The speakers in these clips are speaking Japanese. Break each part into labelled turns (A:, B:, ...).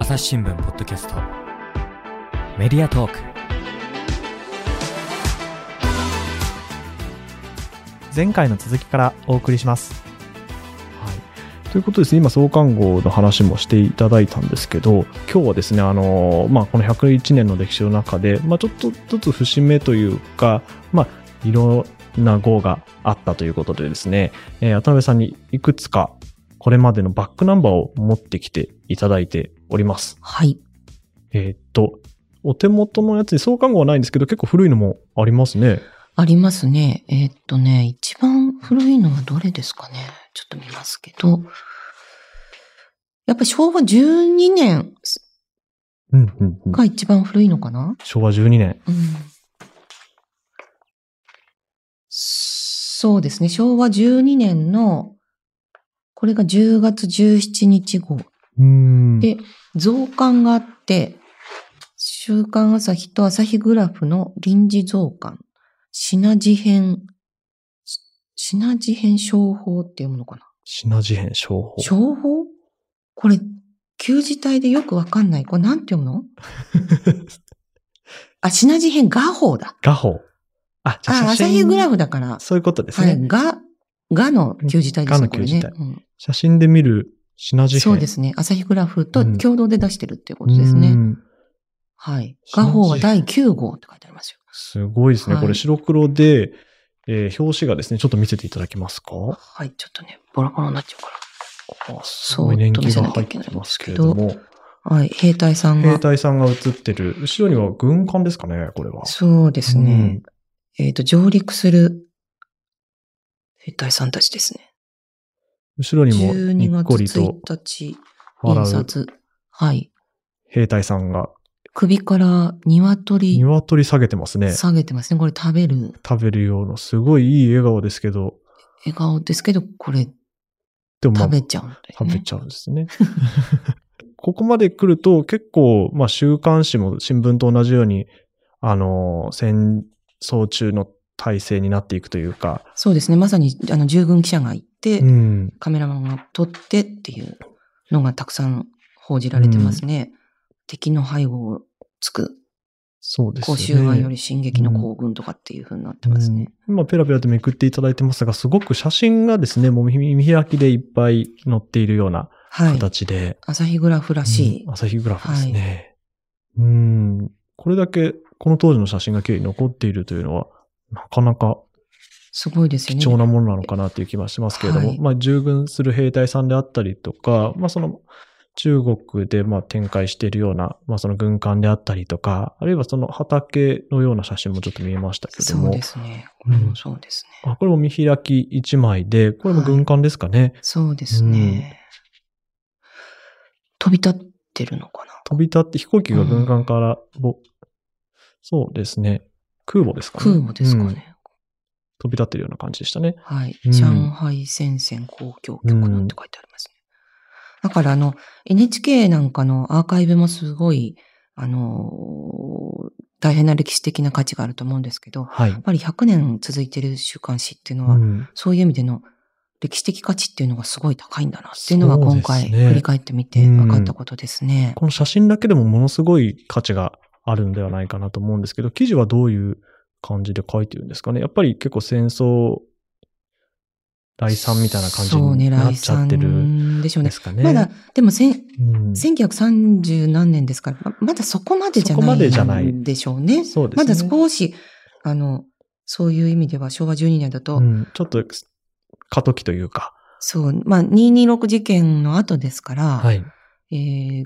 A: 朝日新聞ポッドキャスト。メディアトーク。
B: 前回の続きからお送りします。はい、ということですね、今、創刊号の話もしていただいたんですけど、今日はですね、あのまあ、この101年の歴史の中で、まあ、ちょっとずつ節目というか、まあ、いろんな号があったということでですね、えー、渡辺さんにいくつかこれまでのバックナンバーを持ってきていただいております。
C: はい。
B: えーっと、お手元のやつに創刊号はないんですけど、結構古いのもありますね。
C: ありますね。えーっとね、一番古いのはどれですかね？ちょっと見ますけど。やっぱ昭和12年
B: うんうんうん、
C: が一番古いのかな？
B: 昭和12年。
C: うん。そうですね。昭和12年の、これが10月17日号。で増刊があって、週刊朝日と朝日グラフの臨時増刊、品事編、し品事編商法って読むのかな？
B: 品事変商法。
C: 商法？これ、旧字体でよくわかんない。これなんて読むの？あ、品事編画法だ。
B: 画法。あ、じゃ
C: あ、朝日グラフだから。
B: そういうことですね。
C: はい。画、画の旧字体ですね、
B: 画の旧字体。
C: うん
B: 写真で見る品事変。
C: そうですね。朝日グラフと
B: うん
C: 共同で出してるっていうことですね。
B: うん
C: はい。画法は第9号って書いてありますよ。
B: すごいですね。
C: はい
B: これ白黒で、えー表紙がですね、ちょっと見せていただけますか？
C: はい、ちょっとね、ボロボロになっちゃうか
B: あすごい年季が入ってますけれども。
C: ら。はい、兵隊さん
B: 兵
C: が。
B: 隊さんが写ってる。後ろには軍艦ですかね、これは。
C: そうですね。えっ、と、上陸する兵隊さんたちですね。
B: 後ろにも
C: 12
B: にっこり
C: 月1
B: と
C: 日、
B: 笑う
C: 印刷。はい。
B: 兵隊さんが
C: 首から鶏
B: 鶏下げてますね。
C: 下げてますね。これ食べる
B: 食べるような、すごいいい笑顔ですけど、
C: 笑顔ですけど、これ
B: でもまあ
C: 食べちゃうんね。
B: 食べちゃうんですね。ここまで来ると結構、まあ週刊誌も新聞と同じように、あの、戦争中の体制になっていくというか、
C: そうですね。まさに、あの、従軍記者が行って、
B: うん。
C: カメラマンが撮ってっていうのがたくさん報じられてますね。敵の背後をつく、
B: そうです
C: 甲州
B: よね。
C: 湾より進撃の行軍とかっていう風になってますね。
B: うん今ペラペラとめくっていただいてますが、すごく写真がですね、もう見見開きでいっぱい載っているような
C: はい。
B: 形で、
C: 朝日グラフらしい。
B: うん朝日グラフですね。うん。これだけ、この当時の写真が綺麗に残っているというのは、なかなか
C: すごいですよね。
B: 貴重なものなのかなっていう気はしますけれども、
C: はい
B: まあ従軍する兵隊さんであったりとか、まあその中国でまあ展開しているような、まあその軍艦であったりとか、あるいはその畑のような写真もちょっと見えましたけども
C: そうで、すね。これもそうですね。
B: あこれも見開き一枚で、これも軍艦ですかね。
C: そうですね。飛び立ってるのかな
B: 飛び立って飛行機が軍艦からぼ、そうですね。空母ですかね。
C: 空母ですか
B: うん
C: ね。
B: 飛び立ってるような感じでしたね。
C: はい。
B: うん
C: 上海戦線公共局なんて書いてありますね。だからあの、NHK なんかのアーカイブもすごい、あのー大変な歴史的な価値があると思うんですけど、や
B: はい。
C: っぱり100年続いてる週刊誌っていうのは、
B: うん
C: そういう意味での歴史的価値っていうのがすごい高いんだなっていうのは今回振り返ってみて分かったことですね。
B: この写真だけでもものすごい価値があるんではないかなと思うんですけど、記事はどういう感じで書いてるんですかね？やっぱり結構戦争、来賛みたいな感じになっ
C: 来
B: ちゃってるん
C: 賛でしょうね
B: ね。
C: まだ、でもせん、
B: うん、
C: 1930何年ですから、ままだそこまでじゃ
B: な
C: いでしょうね。
B: そうですね。
C: まだ少し、あの、そういう意味では昭和12年だと、
B: うん、ちょっと過渡期というか。
C: そう、まあ、226事件の後ですから、
B: はい。
C: えー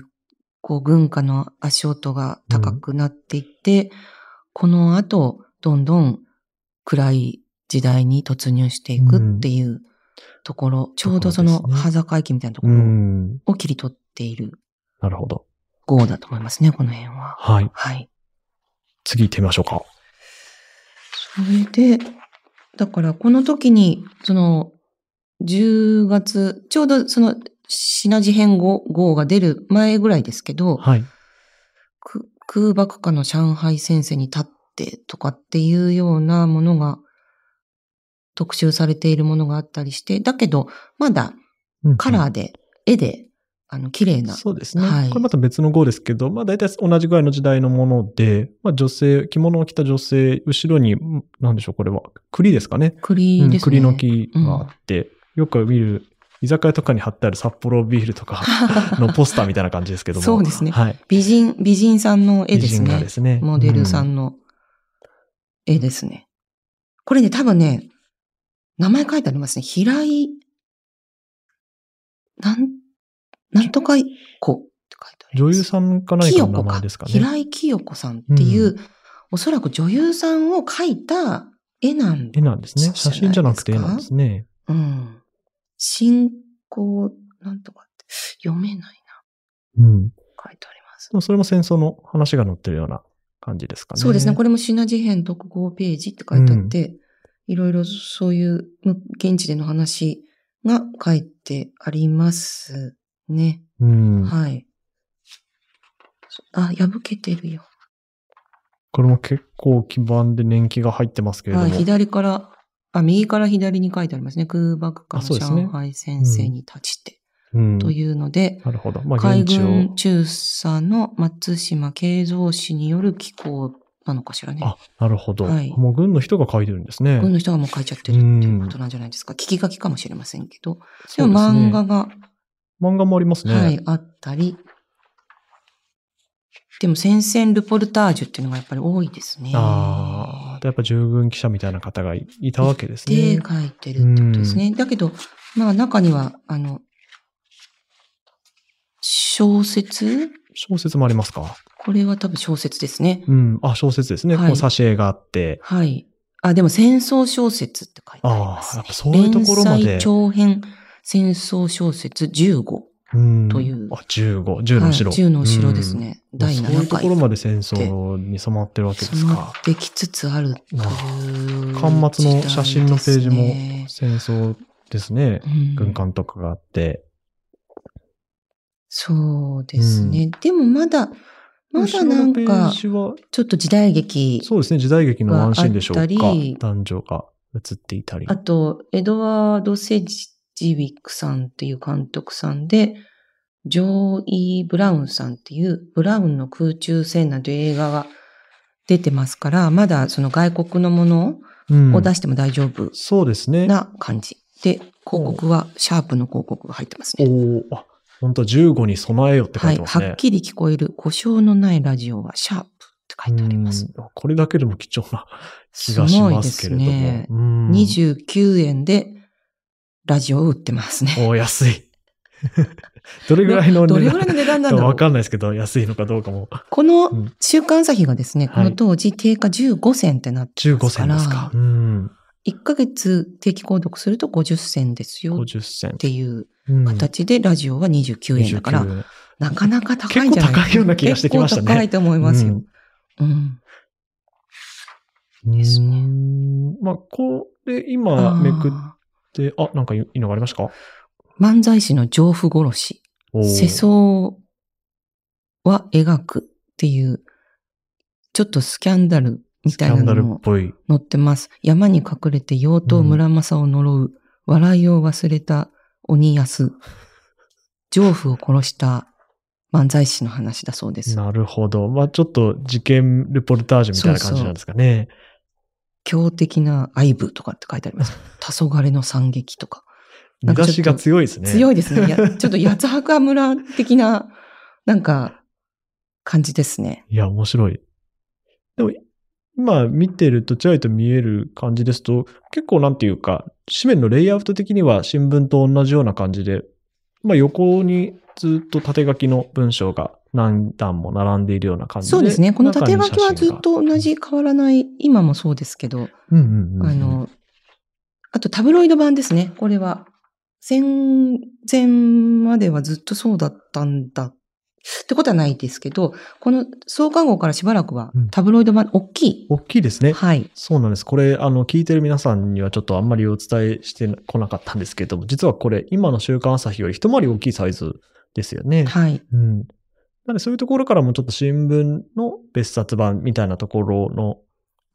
C: こう、軍歌の足音が高くなっていって、この後、どんどん暗い時代に突入していくっていうところ、ちょうどその、端境期みたいなとこ
B: う
C: ろ
B: ん。
C: を切り取っている
B: なるほど。
C: 号だと思いますね、この辺は。
B: はい。
C: はい。
B: 次行ってみましょうか。
C: それで、だからこの時に、その、10月、ちょうどその、品事変号号が出る前ぐらいですけど、
B: はい。
C: く空爆下の上海戦線に立ってとかっていうようなものが特集されているものがあったりして、だけど、まだ
B: うん
C: カラーで、絵で、あの、綺麗な。
B: そうですね。
C: はい
B: これまた別の号ですけど、まあ大体同じぐらいの時代のもので、まあ女性、着物を着た女性、後ろに、んなんでしょう、これは。栗ですかね。うん
C: 栗ですね。
B: 栗の木があって、よく見る、居酒屋とかに貼ってある札幌ビールとか のポスターみたいな感じですけども。
C: そうですね
B: はい。
C: 美人、美人さんの絵です
B: 美人。ですね。
C: モデルさ
B: うん
C: の絵ですね。これね、多分ね、名前書いてありますね。平井、なん、なんとか子って書いてあります。
B: 女優さんか何かの名。前ですかね。
C: 平井清子さんっていう、
B: う
C: おそらく女優さんを描いた絵なん
B: 絵なんですね。
C: そうじゃない
B: 写真じゃなくて絵なんですね。
C: うん。信仰、なんとかって、読めないな。
B: うん。で
C: 書いてあります。
B: もそれも戦争の話が載ってるような感じですかね。
C: そうですね。これもシナ事変特号ページって書いてあって、いろいろそういうむ現地での話が書いてありますね。
B: うん。
C: はい。あ、破けてるよ。
B: これも結構基盤で年季が入ってますけれども。
C: はい、左から、あ、右から左に書いてありますね。空爆下の
B: あそうですね
C: 上海先生に立ちて。
B: うん。
C: というので、
B: なるほど。まあ、
C: 海。軍中佐の松島慶三氏による寄稿なのかしらね。
B: あ、なるほど。
C: はい
B: もう軍の人が書いてるんですね。
C: 軍の人がもう書いちゃってるっていうことなんじゃないですか。聞き書きかもしれませんけど。でも漫画が、
B: 漫画もありますね。
C: はい、あったり。でも戦線ルポルタージュっていうのがやっぱり多いですね。
B: ああ。でやっぱ従軍記者みたいな方がいいたわけですね。
C: で書いてるってことですね。だけど、まあ中には、あの、小説？
B: 小説もありますか？
C: これは多分小説ですね。
B: うん。あ、小説ですね。
C: はい
B: こう挿絵があって。
C: はい。あ、でも戦争小説って書いてあり
B: ああ、
C: ます、ね。
B: やっぱそういうところまで。
C: 連載長編戦争小説15。
B: うん
C: という
B: あ、15。10の後ろ。
C: はい、10の後ろですね。
B: うん。
C: 第
B: そういう
C: 7回。
B: ところまで戦争に染まってるわけです
C: 染ま
B: か
C: っ。てきつつあるという、
B: 巻末の写真のページも
C: 時代ですね
B: 戦争ですね。
C: うん
B: 軍艦とかがあって。
C: そうですね。でもまだ、まだなんか、ちょっと時代劇、
B: そうですね。時代劇のワンシーンでしょうか。男女が映っていたり。
C: あと、エドワード・セジウィックさんっていう監督さんで、ジョー・イー・ブラウンさんっていう、ブラウンの空中戦なんていう映画が出てますから、まだその外国のもの
B: うん
C: を出しても大丈夫
B: そうですね。
C: な感じ。で、広告は、シャープの広告が入ってます
B: お
C: ね。
B: おあ、本当15に備えよって書
C: はいい。
B: てますね。
C: はっきり聞こえる故障のないラジオはシャープって書いてあります。
B: うんこれだけでも貴重な気
C: す
B: がし
C: ごいです
B: ますけれども。
C: ね。
B: うん
C: 29円でラジオを売ってますね。
B: お安い。どれぐらいの
C: ど
B: 値段？
C: れぐらいの値段なんだろう？
B: わかんないですけど、安いのかどうかも。
C: この
B: うん
C: 週刊朝日がですね、
B: はい
C: この当時定価15銭ってなってま
B: 15
C: すから、
B: 銭ですか。うん。
C: 1ヶ月定期購読すると50銭ですよっ
B: 50銭。
C: ていう
B: うん
C: 形でラジオは29円だから、
B: 29円
C: なかなか高いんじゃない
B: 結構高いような気がしてきましたね
C: 結構高いと思いますよ。うん。ですね
B: うんまあ、これ今めくっ
C: あ
B: て、あ、なんかいいのがありましたか？
C: ー漫才師の情婦殺し、世相は描くっていう、ちょっとスキャンダルみたいなのも
B: っぽい。
C: 載ってます。山に隠れて妖刀村正を呪う、笑いを忘れた鬼安。情婦を殺した漫才師の話だそうです。
B: なるほど。まあちょっと事件レポルタージュみたいな感じなんですかね。
C: 強敵な愛部とかって書いてあります。黄昏の惨劇とか。な
B: 見出しが強いですね。
C: 強いですね。や ちょっと八つ墓村的な、なんか、感じですね。
B: いや、面白い。でも、今見てると、ちらりと見える感じですと、結構なんていうか、紙面のレイアウト的には新聞と同じような感じで、まあ横にずっと縦書きの文章が何段も並んでいるような感じで。
C: そうですね。この縦書きはずっと同じ変わらない、今もそうですけど、
B: うんうんうん。
C: あ、の、あとタブロイド版ですね。これは、戦前まではずっとそうだったんだ。ってことはないですけど、この創刊号からしばらくは
B: うん
C: タブロイド版、大きい。
B: 大きいですね。
C: はい。
B: そうなんです。これ、あの、聞いてる皆さんにはちょっとあんまりお伝えしてこなかったんですけども、実はこれ、今の週刊朝日より一回り大きいサイズですよね。
C: はい。
B: うん。なので、そういうところからもちょっと新聞の別冊版みたいなところの、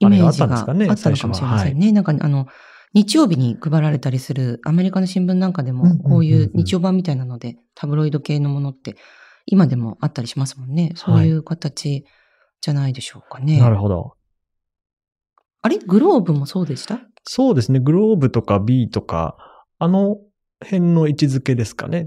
C: イメー
B: あれがあっ
C: ジがあった
B: たんですかね
C: のかもしれませんね。なんか、あの、日曜日に配られたりするアメリカの新聞なんかでも、こういう日曜版みたいなので、タブロイド系のものって、今でもあったりしますもんね。そういう形じゃないでしょうかね。
B: なるほど。
C: あれ？グローブもそうでした？
B: そうですね。グローブとか B とか、あの辺の位置づけですかね。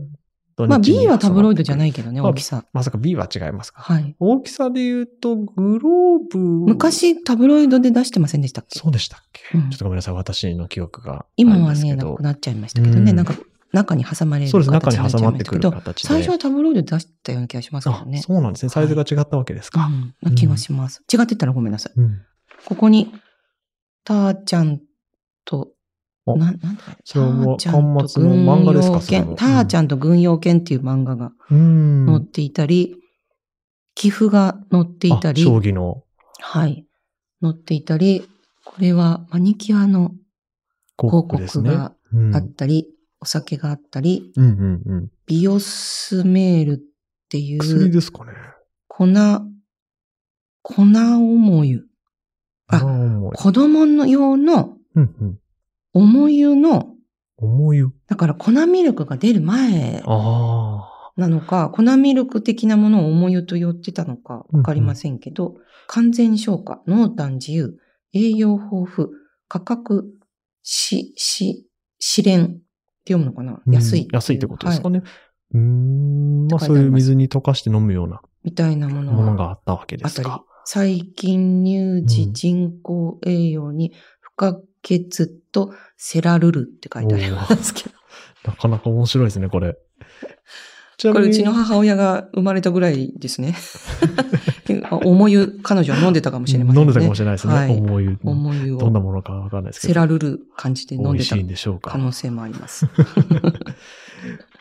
C: まあ B はタブロイドじゃないいけどね、
B: まあ
C: 大きさ。
B: まさか B は違いますか。
C: はい。
B: 大きさで言うと、グローブ。
C: 昔タブロイドで出してませんでしたっけ？
B: そうでしたっけ、
C: うん
B: ちょっとごめんなさい。私の記憶が
C: 今はね。なくなっちゃいましたけどね。
B: うん
C: なんか、中に挟まれる
B: そうです。中
C: 形に
B: 挟まってくる形で。
C: 最初はタブロイドで出したような気がしますけど
B: あ、
C: ね。
B: そうなんですね。サイズが違ったわけですか。
C: うん、な気がします。違ってたらごめんなさい。
B: うん。
C: ここに、たーちゃんと、
B: お
C: な、なんだ
B: それはもう
C: たーちゃんと
B: 巻末の漫画ですか
C: 軍用犬
B: それも
C: たーちゃんと軍用犬っていう漫画が
B: うん。
C: 載っていたり、寄付が載っていたり
B: あ、将棋の
C: はい。載っていたり、これはマニキュアの広
B: 広告
C: が
B: うん
C: あったり、お酒があったり、
B: うんうんうん。
C: ビオスメールってい
B: 薬
C: う
B: ですかね。
C: 粉、粉重湯。あ
B: あ。
C: 子供の用の
B: うんうん。
C: 重湯の、
B: 重湯。
C: だから粉ミルクが出る前。なのか、粉ミルク的なものを重湯と言ってたのかわかりませんけど、完全消化、濃淡自由、栄養豊富、価格、し、し、試練って読むのかな？
B: うん
C: 安い。
B: 安いってことですか
C: はい
B: ね。うーん。まあそういう水に溶かして飲むような
C: みたいなもの
B: もの
C: が
B: があったわけで
C: あったり
B: すか。、
C: 細菌乳
B: う
C: 児
B: ん
C: 人工栄養に不可欠とセラルルって書いてありますけど。
B: なかなか面白いですね、これ。ち な
C: こ
B: みに
C: れうちの母親が生まれたぐらいですね。重湯、彼女は飲んでたかもしれませんね。
B: 飲んでたかもしれないですね。
C: はい
B: 重湯。
C: 重湯
B: どんな
C: を
B: ものかわかんないですけ
C: セ
B: ど。
C: ラルル感じで飲んでた
B: 美味しいんでしょうか。
C: 可能性もあります。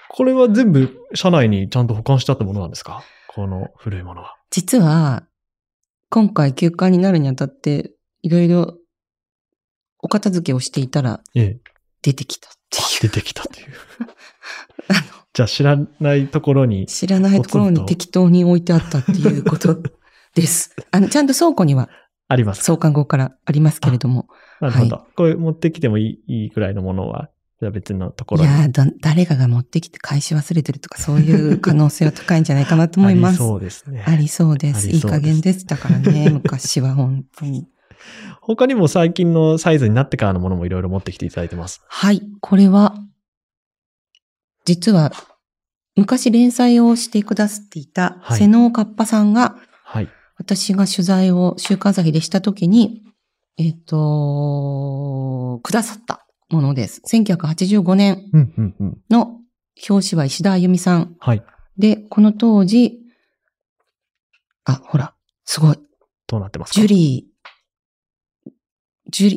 B: これは全部車内にちゃんと保管してあったものなんですか？この古いものは。
C: 実は、今回休館になるにあたって、いろいろお片付けをしていたら
B: ええ。
C: 出てきたっていう。
B: 出てきたという。
C: あの
B: じゃあ知らないところに。
C: 知らないところに適当に置いてあったっていうこと です。あの、ちゃんと倉庫には
B: ありますか
C: 創刊後からありますけれども。
B: なるほど。これ持ってきてもいいいいくらいのものは、じゃあ別のところに。
C: いや誰かが持ってきて返し忘れてるとか、そういう可能性は高いんじゃないかなと思います。
B: ありそうですね。
C: ありそうです。いい加減でしたからね、昔は本当に。
B: 他にも最近のサイズになってからのものもいろいろ持ってきていただいてます。
C: はい、これは、実は、昔連載をしてくださっていた、
B: はい
C: 瀬能かっぱさんが、
B: はい。
C: 私が取材を週刊朝日でしたときに、えっ、と、くださったものです。1985年。の表紙は石田あゆみさん。
B: はい。
C: で、この当時、あ、ほら、すごい。
B: どうなってますか？
C: ジュリー、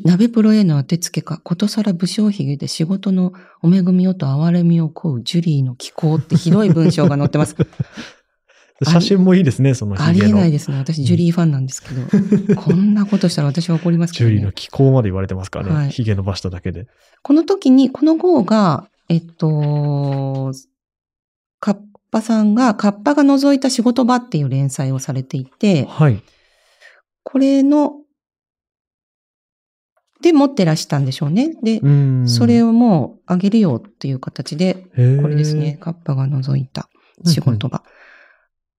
C: 鍋プロへの当てつけか、ことさら武将髭で仕事のお恵みをと哀れみを請うジュリーの気候ってひどい文章が載ってます。
B: 写真もいいですね、その
C: あり。えないですね。私、ジュリーファンなんですけど、こんなことしたら私は怒りますけど、ね。
B: ジュリーの気候まで言われてますからね。
C: はい
B: ヒゲ伸ばしただけで。
C: この時に、この号が、えっと、カッパさんが、カッパが覗いた仕事場っていう連載をされていて、
B: はい。
C: これの、で持ってらしたんでしょうね。で、
B: うん。
C: それをもうあげるよっていう形で、これですね。。カッパが覗いた仕事場。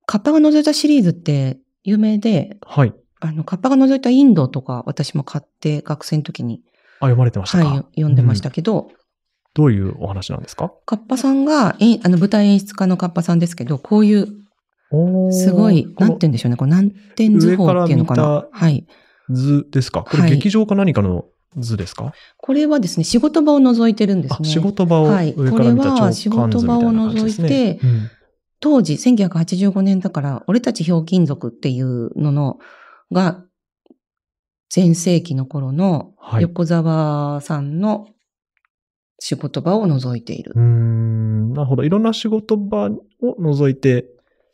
C: カッパが覗いたシリーズって有名で、
B: はい。
C: あの、カッパが覗いたインドとか私も買って学生の時に、
B: あ、読まれてましたか？
C: はい、読んでまし
B: う
C: たけど、
B: どういうお話なんですか？
C: カッパさんが、えあの、舞台演出家のカッパさんですけど、こういう、すごい、なんて言うんでしょうね、こう南天図法っていうのかな。はい。
B: 図ですか？これ
C: はい
B: 劇場か何かの図ですか、
C: これはですね、仕事場を覗いてるんです
B: あ、
C: ね。
B: 仕事場を
C: はいこれは。仕事場を除いて当時、1985年だから、俺たちひょうきん族っていうのの、が、前世紀の頃の
B: はい
C: 横澤さんの仕事場を覗いている。
B: うん。うーん。なるほど。いろんな仕事場を除いて、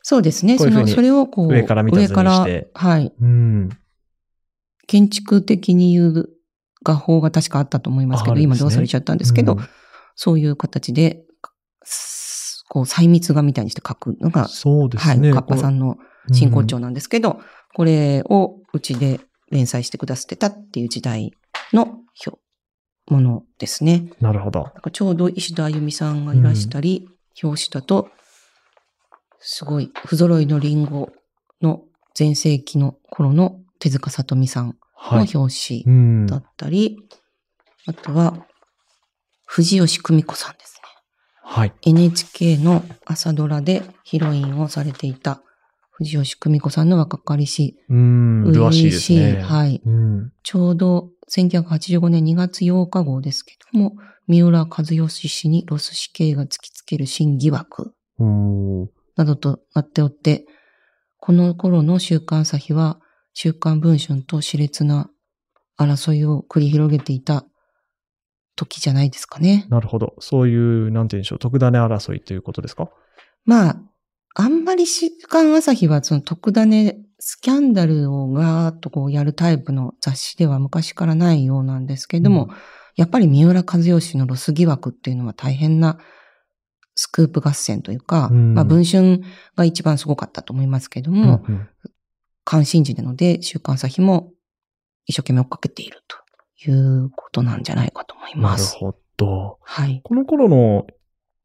C: そうですね。そうの、それをこう、
B: 上から見た
C: 上からはい。
B: うん。
C: 建築的に言う画法が確かあったと思いますけど、
B: ね
C: 今どうされちゃったんですけど、
B: うん
C: そういう形で、すこう、細密画みたいにして描くのが、
B: そうです
C: はい、
B: ね。
C: カッパさんの真骨頂なんですけど、これをうちで連載してくださってたっていう時代の表ものですね。
B: なるほど。
C: なんかちょうど石田あゆみさんがいらしたり、表紙だと、すごい、不揃いのリンゴの前世紀の頃の手塚さとみさんの
B: はい。
C: 表
B: う
C: 紙
B: ん。
C: だったり、あとは、藤吉久美子さんですね。
B: はい。
C: NHK の朝ドラでヒロインをされていた藤吉久美子さんの若かりし、
B: うん。
C: 初
B: 詳しいですね。
C: はい。
B: うん。
C: ちょうど1985年2月8日号ですけども、三浦和義氏にロス死刑が突きつける新疑惑などとなっておって、この頃の週刊朝日は、週刊文春と熾烈な争いを繰り広げていた時じゃないですかね。
B: なるほど。そういう、なんて言うんでしょう、特ダネ争いということですか？
C: まあ、あんまり週刊朝日はその特ダネ、スキャンダルをガーッとこうやるタイプの雑誌では昔からないようなんですけれども、
B: うん。
C: やっぱり三浦和義のロス疑惑っていうのは大変なスクープ合戦というか、
B: うん。
C: まあ文春が一番すごかったと思いますけれども、
B: うんうん
C: 関心事なので週刊朝日も一生懸命追っかけているということなんじゃないかと思い
B: なる
C: ます。
B: ほど。
C: はい。
B: この頃の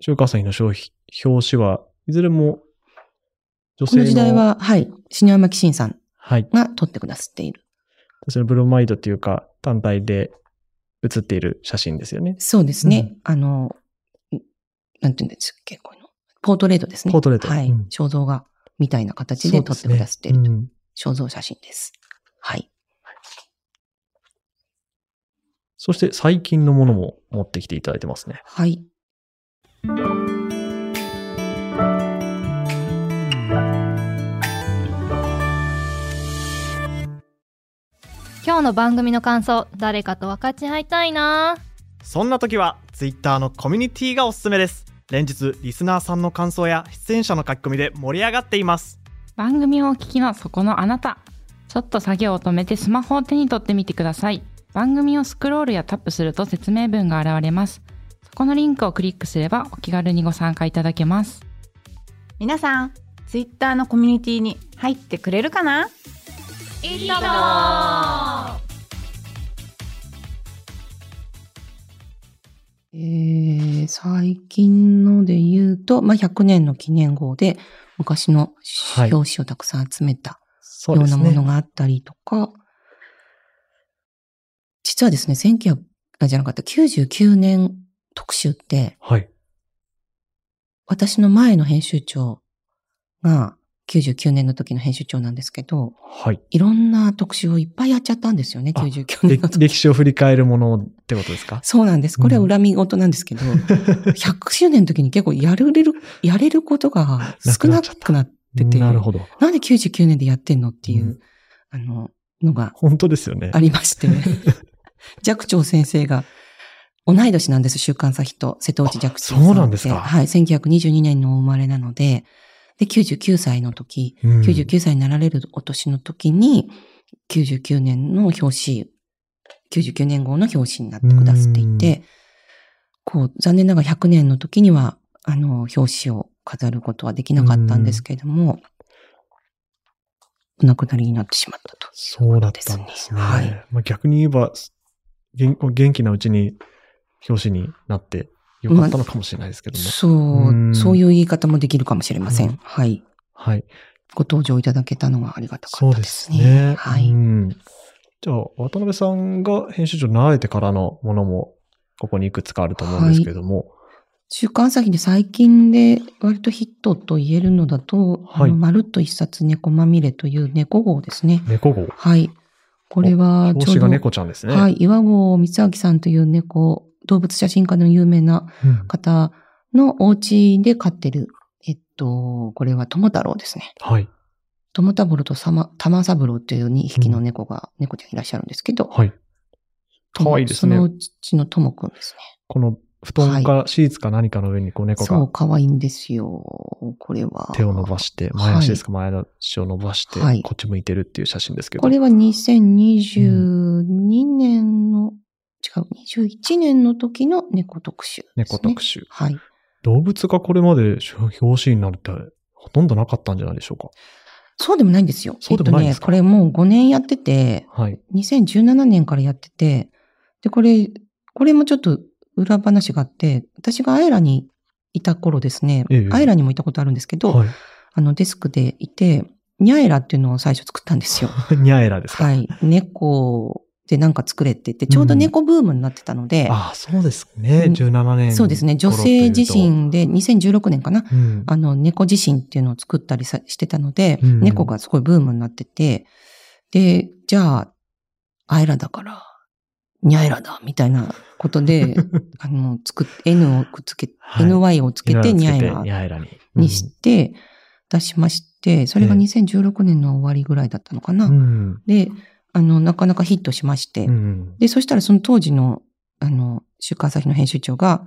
B: 週刊朝日の表紙はいずれも女性の。
C: この時代、は、はい、篠山紀信さん
B: はい。
C: が撮ってくださっている。
B: そのブロマイドというか、単体で写っている写真ですよね。
C: そうですね。あの、んなんて言うんですっけ、こういうの。ポートレートですね。
B: ポートレート
C: はい。
B: うん
C: 肖像画みたいな形で撮ってくださっている
B: そうですねうん
C: 肖像写真です。はい。
B: そして最近のものも持ってきていただいてますね。
C: はい。
D: 今日の番組の感想誰かと分かち合いたいな
E: そんな時は Twitter のコミュニティがおすすめです連日リスナーさんの感想や出演者の書き込みで盛り上がっています
F: 番組をお聞きのそこのあなた。ちょっと作業を止めてスマホを手に取ってみてください。番組をスクロールやタップすると説明文が現れます。そこのリンクをクリックすればお気軽にご参加いただけます。
G: 皆さん、ツイッターのコミュニティに入ってくれるかな？い
D: いとも
C: えー、最近ので言うと、まあ、100年の記念号で昔の
B: はい
C: 表紙をたくさん集めたようなもの。があったりとか、実はですね、1900、あじゃなかった、99年特集って、
B: はい。
C: 私の前の編集長が99年の時の編集長なんですけど、
B: はい。
C: いろんな特集をいっぱいやっちゃったんですよね、
B: あ
C: 99年の時。
B: 歴歴史を振り返るものってことですか？
C: そうなんです。これは恨み事なんですけど、100周年の時に結構やれる、やれることが少なくなってて、
B: なるほど。
C: なんで99年でやってんのっていう、
B: うん
C: あの、のが
B: 本当ですよね
C: あ。りまして、寂聴先生が同い年なんです、週刊朝日と瀬戸内寂聴さんって。
B: そうなんですか
C: はい、1922年のお生まれなので、で、99歳の時、
B: うん
C: 99歳になられるお年の時に、99年の表紙、99年号の表紙になってくださっていて、こう、残念ながら100年の時には、あの、表紙を飾ることはできなかったんですけれども、お亡くなりになってしまったと。
B: そうだったんですね。
C: はい
B: まあ、逆に言えば、元元気なうちに表紙になってよかったのかもしれないですけども。
C: そうう、
B: ん
C: そういう言い方もできるかもしれません。
B: うん
C: はい。
B: はい。
C: ご登場いただけたのはありがたか
B: そうで
C: ったですす
B: ね。
C: ね。はい。
B: うんじゃあ、渡辺さんが編集長になられてからのものも、ここにいくつかあると思うんですけれども。
C: 週刊朝日で最近で割とヒットと言えるのだと、
B: はい
C: あのまるっと一冊猫まみれという猫号ですね。
B: 猫号。
C: はい。これはちょうど、
B: 猫ちゃんですね。
C: はい。岩合光明さんという猫、動物写真家の有名な
B: うん
C: 方のお家で飼ってる、えっと、これは友太郎ですね。
B: はい。
C: 友太郎とさま玉三郎という2匹の猫が、猫ちゃんいらっしゃるんですけど、
B: はい。かわいいですね
C: そのうちのともくんですね。
B: この布団かシーツか何かの上にこう猫
C: そう、
B: が
C: かわいいんですよ。これは。
B: 手を伸ばして、
C: はい
B: 前足ですか、前足を伸ばして、
C: はい
B: こっち向いてるっていう写真ですけど。
C: これは2022年の、違う、21年の時の猫特集です、ね。
B: 猫特集。
C: はい。
B: 動物がこれまで表紙になるってほとんどなかったんじゃないでしょうか。
C: そうでもないんですよ。
B: そうでもないんですか？
C: えっとね、これもう5年やってて、
B: はい。
C: 2017年からやってて、で、これ、これもちょっと裏話があって、私がアイラにいた頃ですね、
B: ええ
C: アイラにもいたことあるんですけど、
B: はい。
C: あのデスクでいて、ニャエラっていうのを最初作ったんですよ。
B: ニャエラですか？
C: はい。猫でなんか作れって言って、ちょうど猫ブームになってたので、
B: ああ、そうですね。
C: うん
B: 17年。
C: そうですね、女性自。身で2016年かな、
B: うん。
C: あの、猫自身っていうのを作ったりさしてたので、
B: うん
C: 猫がすごいブームになってて、で、じゃあ、アイラだから、ニャイラだ、みたいなことで、あの、つく、N をくっつけ、
B: はい
C: NY をつけて、ニャイラ
B: に。
C: にして、出しまして、それが
B: ええ
C: 2016年の終わりぐらいだったのかな？
B: うん。
C: で、あの、なかなかヒットしまして、
B: うん。
C: で、そしたらその当時の、あの、週刊朝日の編集長が、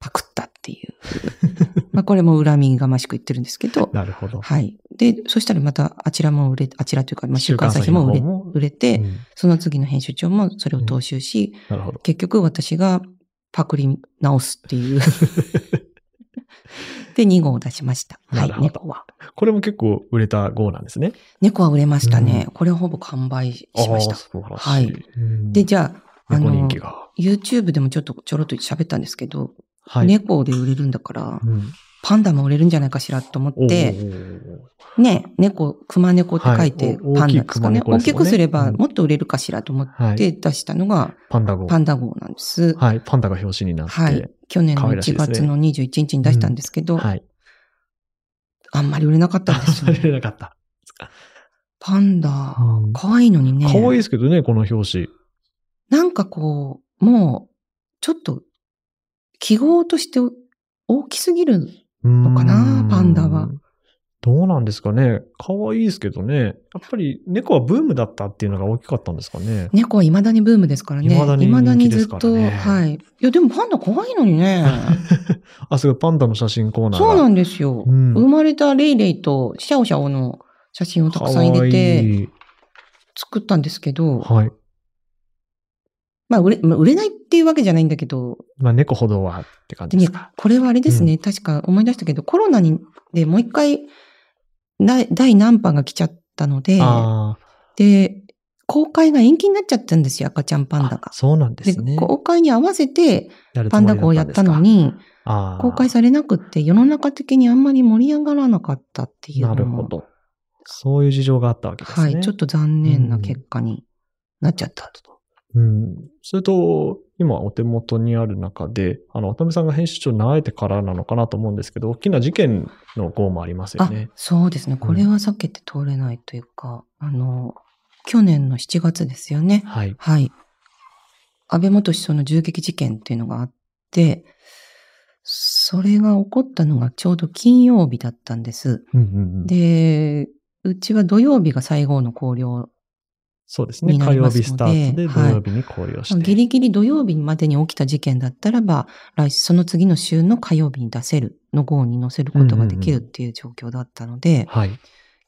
C: パクったっていう。まあ、これも恨みがましく言ってるんですけど、
B: なるほど。
C: はい。で、そしたらまたあちらも売れ、あちらというか、まあ、週刊朝日も売れ売れて、
B: うん
C: その次の編集長もそれを踏襲し、
B: なるほど。
C: 結局私がパクリ直すっていう。で、2号を出しました。は
B: ない
C: 猫は。
B: これも結構売れた号なんですね。
C: 猫は売れましたね。これはほぼ完売しました
B: ああ。素晴らしい。
C: はい
B: うん
C: で、じゃあ、あの。YouTube でもちょっとちょろっと喋ったんですけど、
B: はい。
C: 猫で売れるんだから、
B: うん。
C: パンダも売れるんじゃないかしらと思
B: お
C: って、
B: ー
C: ね、猫、熊猫って書いてパンダですかね。
B: 大き
C: くすれば
B: うん
C: もっと売れるかしらと思っ
B: はい。
C: て出したのが
B: パンダ号。
C: パンダ号なんです。
B: はい。パンダが表紙になって。
C: はい。去年の1
B: 可愛らしいですね
C: 月の21日に出したんですけど、
B: はい。
C: あんまり売れなかったんですよ
B: 売。れなかった。
C: パンダ
B: うん、
C: 可愛いのにね。
B: 可愛いですけどね、この表紙。
C: なんかこう、もう、ちょっと、記号として大きすぎる。
B: の
C: かなパンダは。
B: どうなんですかね。可愛いですけどね。やっぱり猫はブームだったっていうのが大きかったんですかね。
C: 猫は未だにブームですからね。
B: 未だに
C: 未だにずっと、はい。いや、でもパンダ可愛いのにね。
B: あ、すごい、パンダの写真コーナーが。
C: そうなんですよ。
B: うん
C: 生まれたレイレイとシャオシャオの写真をたくさん入れ
B: 可
C: て作ったんですけど、
B: はい。
C: まあ売れ、まあ売れないっていうわけじゃないんだけど、
B: まあ、猫ほどはって感じ
C: で
B: すか。、
C: これはあれですね、確か思い出したけど、コロナに、でもう一回、第第何波が来ちゃったので、
B: あ
C: で、公開が延期になっちゃったんですよ、赤ちゃんパンダが
B: あ、。そうなんで
C: です
B: ね。
C: 公開に合わせてパンダ
B: もりだ
C: 号をやったのに、公開されなくって世の中的にあんまり盛り上がらなかったっていう
B: なるほど。そういう事情があったわけですね。
C: はい、ちょっと残念な結果になっちゃったと。
B: うん。それと、今お手元にある中で、あの、渡辺さんが編集長になられてからなのかなと思うんですけど、大きな事件の号もありますよ
C: あ
B: ね。、
C: そうですね。これは避けて通れないというか、あの、去年の7月ですよね。
B: はい。
C: はい。安倍元首相の銃撃事件っていうのがあって、それが起こったのがちょうど金曜日だったんです。
B: うんうんうん、
C: で、うちは土曜日が最後の考慮
B: そうですね。火曜日スタートで土
C: はい
B: 曜日に考慮して。
C: ギリギリ土曜日までに起きた事件だったらば、来その次の週の火曜日に出せる、の号に載せることができるっていう状況だったので、
B: はい。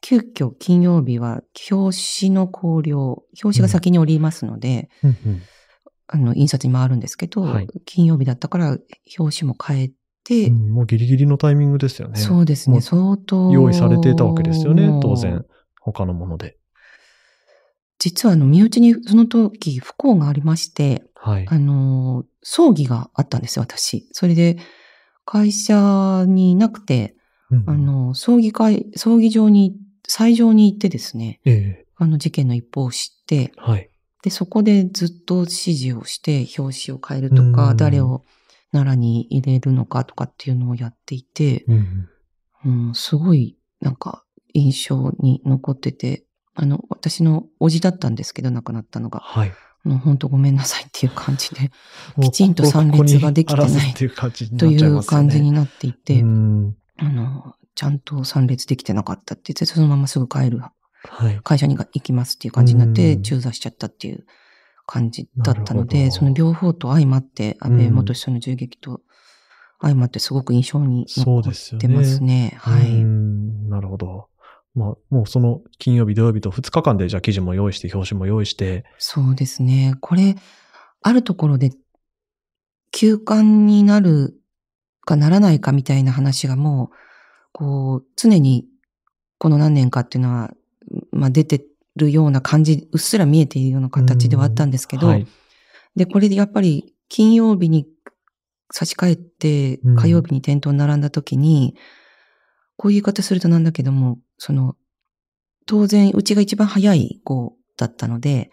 C: 急遽金曜日は表紙の考慮、表紙が先に降りますので、
B: うんうん
C: あの、印刷に回るんですけど、
B: はい
C: 金曜日だったから表紙も変えて、
B: うんもうギリギリのタイミングですよね。
C: そうですね、相当。
B: 用意されていたわけですよね当然。他のもので。
C: 実はあの、身内にその時不幸がありまして、
B: はい。
C: あの、葬儀があったんですよ、私。それで、会社にいなくて、
B: うん
C: あの、葬儀会、葬儀場に、斎場に行ってですね、
B: ええ
C: あの事件の一報を知って、
B: はい。
C: で、そこでずっと指示をして、表紙を変えるとか、
B: うん
C: 誰を奈良に入れるのかとかっていうのをやっていて、
B: うん
C: うん、すごい、なんか、印象に残ってて、あの、私の叔父だったんですけど、亡くなったのが。
B: はい。
C: あの本当ごめんなさいっていう感じで、
B: もう
C: きちんと参列ができてないという。感じになっていて、
B: うん
C: あの、ちゃんと参列できてなかったって言って、そのまますぐ帰る、
B: はい。
C: 会社に行きますっていう感じになって、
B: うん
C: 中座しちゃったっていう感じだったので、その両方と相まって、安倍元首相の銃撃と相まってすごく印象に残ってますね。は
B: う
C: い。
B: んなるほど。まあ、もうその金曜日、土曜日と2日間でじゃあ記事も用意して、表紙も用意して、
C: そうですね。これ、あるところで休館になるかならないかみたいな話がもう、こう、常にこの何年かっていうのは、まあ出てるような感じ、うっすら見えているような形ではあったんですけど、
B: はい。
C: で、これでやっぱり金曜日に差し替えて
B: うん、
C: 火曜日に店頭に並んだ時に、こういう言い方するとなんだけども、その、当然、うちが一番早い号だったので、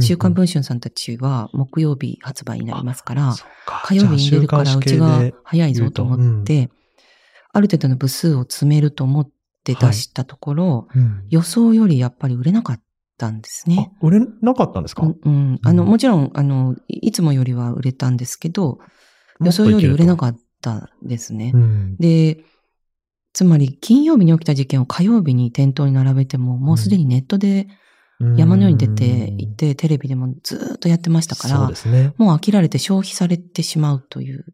C: 週刊文春さんたちは木曜日発売になりますから、火曜日に出るからうちが早いぞと思って、ある程度の部数を詰めると思って出したところ、
B: うん。
C: 予想よりやっぱり売れなかったんですね。
B: あ、売れなかったんですか、
C: うんうん、あの、
B: うん。
C: もちろん、あの、いいつもよりは売れたんですけど、予想より売れなかったですね。
B: うん。
C: で、つまり金曜日に起きた事件を火曜日に店頭に並べても、もうすでにネットで山のように出ていて、テレビでもずーっとやってましたから、
B: ですね。
C: もう飽きられて消費されてしまうという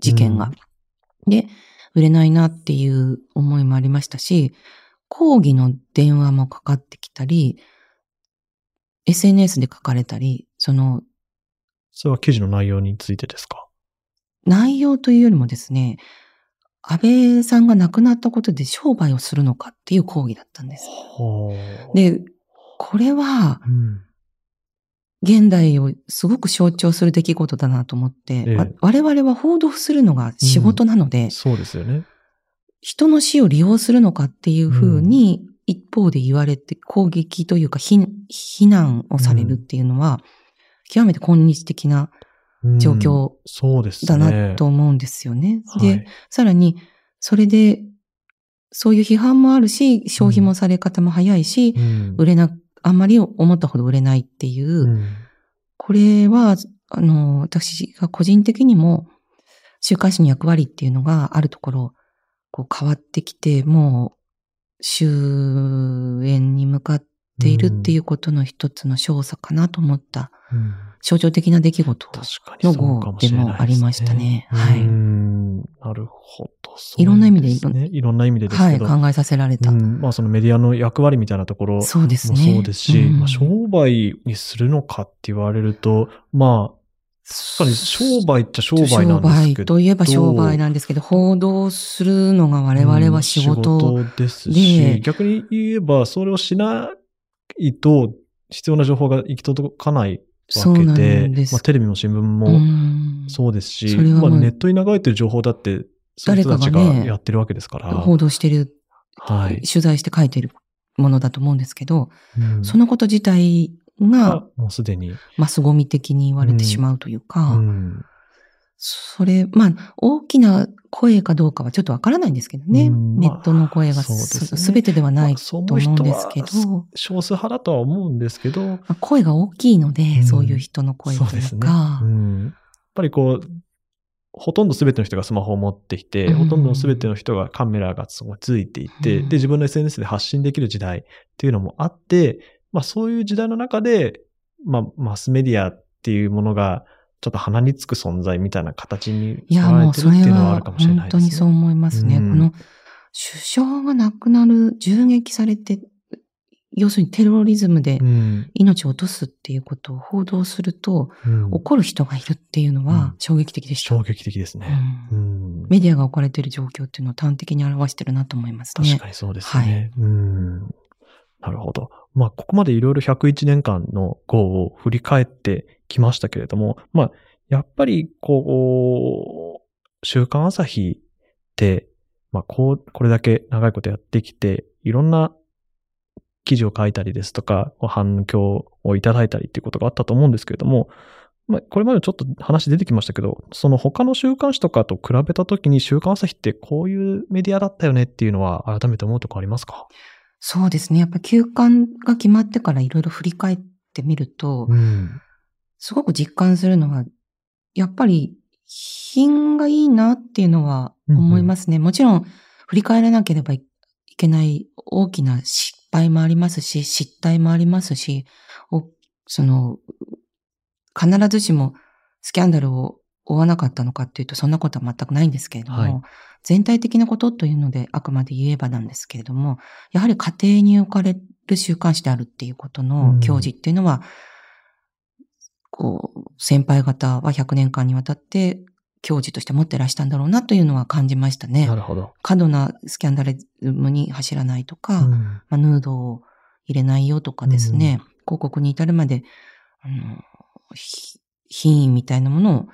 C: 事件が。で、売れないなっていう思いもありましたし、抗議の電話もかかってきたり、SNS で書かれたり、その
B: それは記事の内容についてですか？
C: 内容というよりもですね、安倍さんが亡くなったことで商売をするのかっていう抗議だったんです。
B: はあ。
C: で、これは
B: うん、
C: 現代をすごく象徴する出来事だなと思って、
B: え
C: 我々は報道するのが仕事なので、
B: そうですよね。
C: 人の死を利用するのかっていうふうに一方で言われて攻撃というか非非難をされるっていうのは、極めて今日的な
B: うん
C: 状況。だなと思うんですよね。で、
B: はい。
C: さらに、それで、そういう批判もあるし、消費もされ方も早いし、
B: うん。
C: 売れな、あんまり思ったほど売れないっていう、
B: うん。
C: これは、あの、私が個人的にも、週刊誌の役割っていうのがあるところ、こう変わってきて、もう、終焉に向かっているっていうことの一つの勝査かなと思った、
B: うん
C: 象徴的な出来事の号でもありましたねはい
B: うんなるほど。そう
C: いろんな意味で
B: いろんな意味でです
C: はい。考えさせられた。
B: うんまあそのメディアの役割みたいなところも
C: そうですね。
B: そうですし、
C: うん
B: まあ、商売にするのかって言われると、まあ、確かに商売っちゃ商売なんですけど。
C: 商売といえば商売なんですけど、報道するのが我々は仕事。
B: うん仕事ですし、
C: で
B: 逆に言えば、それをしないと必要な情報が行き届かないわけで、
C: です
B: まあ、テレビも新聞
C: う
B: も
C: ん
B: そうですし、まあ、ネットに流れてる情報だって、そういう人たちがやってるわけですから。
C: 報道してる、
B: はい。
C: 取材して書いてるものだと思うんですけど、
B: うん
C: そのこと自体が
B: が、もうすでに。
C: マスゴミ的に言われてしまうというか、
B: うん
C: それ、まあ、大きな声かどうかはちょっとわからないんですけどね。
B: うん
C: ネットの声が
B: す
C: べてではないと思うんですけど、
B: 少数派だとは思うんですけど、
C: まあ声が大きいので、
B: うん。
C: そういう人の声と
B: そうですね。
C: いうか、
B: うん。やっぱりこう、ほとんど全ての人がスマホを持っていて、
C: うん。
B: ほとんど全ての人がカメラがついていて、
C: うん。
B: で、自分の SNS で発信できる時代っていうのもあって、まあそういう時代の中で、まあマスメディアっていうものが、ちょっと鼻につく存在みたいな形に
C: いや、
B: 捉えてるっていうのはあ
C: は
B: るかもしれな
C: 本
B: いですね。
C: 当にそう思いますね。
B: うん
C: この、首相が亡くなる、銃撃されて、要するにテロリズムで
B: うん
C: 命を落とすっていうことを報道すると、
B: うん
C: 怒る人がいるっていうの
B: うん
C: は衝撃的でした。
B: 衝撃的ですね。
C: う
B: うんん
C: メディアが置かれている状況っていうのを端的に表してるなと思いますね。
B: 確かにそうですね。うん。なるほど。まあ、ここまでいろいろ101年間の号を振り返ってきましたけれども、まあ、やっぱり、こう、週刊朝日って、まあ、こう、これだけ長いことやってきて、いろんな記事を書いたりですとか、反響をいただいたりっていうことがあったと思うんですけれども、まあ、これまでちょっと話出てきましたけど、その他の週刊誌とかと比べたときに週刊朝日ってこういうメディアだったよねっていうのは改めて思うとこありますか？
C: そうですね。やっぱ休刊が決まってからいろいろ振り返ってみると、
B: うん。
C: すごく実感するのは、やっぱり品がいいなっていうのは思いますね。もちろん振り返らなければいけない大きな失敗もありますし、失態もありますし、おその、必ずしもスキャンダルを追わなかったのかっていうと、そんなことは全くないんですけれども、
B: はい。
C: 全体的なことというのであくまで言えばなんですけれども、やはり家庭に置かれる週刊誌であるっていうことの教示っていうのは、こう、先輩方は100年間にわたって教授として持ってらしたんだろうなというのは感じましたね。
B: な。るほど。
C: 過度なスキャンダリズムに走らないとか、
B: うん。
C: まあ、ヌードを入れないよとかですね、広告に至るまで、あのひ品位みたいなものを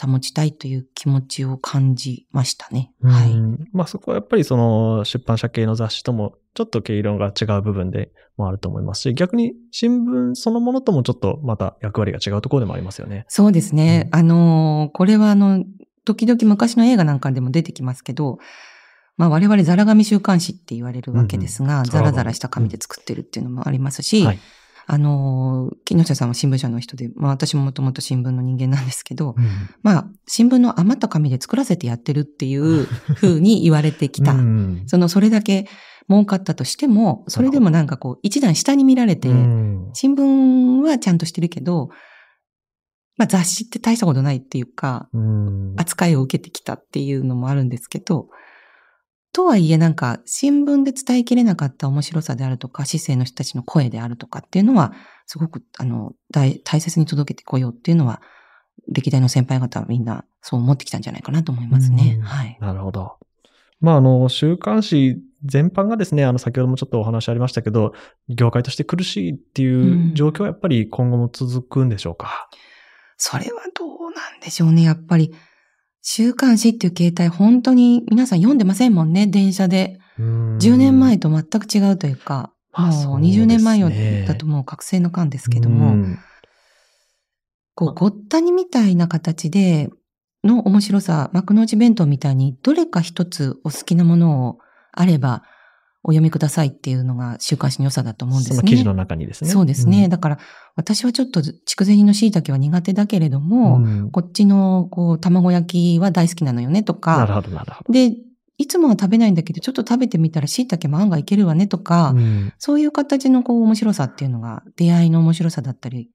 C: 保ちたいという気持ちを感じましたね。はい。
B: うんまあそこはやっぱりその出版社系の雑誌ともちょっと毛色が違う部分でもあると思いますし、逆に新聞そのものともちょっとまた役割が違うところでもありますよね。
C: そうですね。
B: う
C: あのーこれはあの、時々昔の映画なんかでも出てきますけど、まあ我々ザラ紙週刊誌って言われるわけですが、
B: うんうん
C: ザラザラした紙で作ってるっていうのもありますし、
B: はい。
C: あのー木下さんは新聞社の人で、まあ私ももともと新聞の人間なんですけど、まあ新聞の余った紙で作らせてやってるっていう 風に言われてきた。
B: うん。
C: そのそれだけ儲かったとしても、それでもなんかこう一段下に見られて、
B: うん。
C: 新聞はちゃんとしてるけど、まあ雑誌って大したことないっていうか、
B: うん。
C: 扱いを受けてきたっていうのもあるんですけど、とはいえなんか新聞で伝えきれなかった面白さであるとか、市政の人たちの声であるとかっていうのは、すごくあの大大切に届けてこようっていうのは、歴代の先輩方はみんなそう思ってきたんじゃないかなと思いますね。
B: うん
C: はい。
B: なるほど。まあ、あの、週刊誌全般がですね、あの、先ほどもちょっとお話ありましたけど、業界として苦しいっていう状況はやっぱり今後も続くんでしょうか？
C: それはどうなんでしょうね。やっぱり、週刊誌っていう形態、本当に皆さん読んでませんもんね、電車で。10
B: 10
C: 年前と全く違うというか、もう
B: まあそうですね。
C: 20年前よだともう覚醒の感ですけども、こう、ごったにみたいな形での面白さ、幕の内弁当みたいに、どれか一つお好きなものをあれば、お読みくださいっていうのが週刊誌の良さだと思うんですね。
B: その記事の中にですね。
C: そうですね。
B: ん
C: だから、私はちょっと筑前煮の椎茸は苦手だけれども、
B: うん
C: こっちの、こう、卵焼きは大好きなのよねとか、
B: なるほど、なるほど。
C: で、いつもは食べないんだけど、ちょっと食べてみたら椎茸も案外いけるわねとか、
B: うん
C: そういう形のこう面白さっていうのが、出会いの面白さだったり、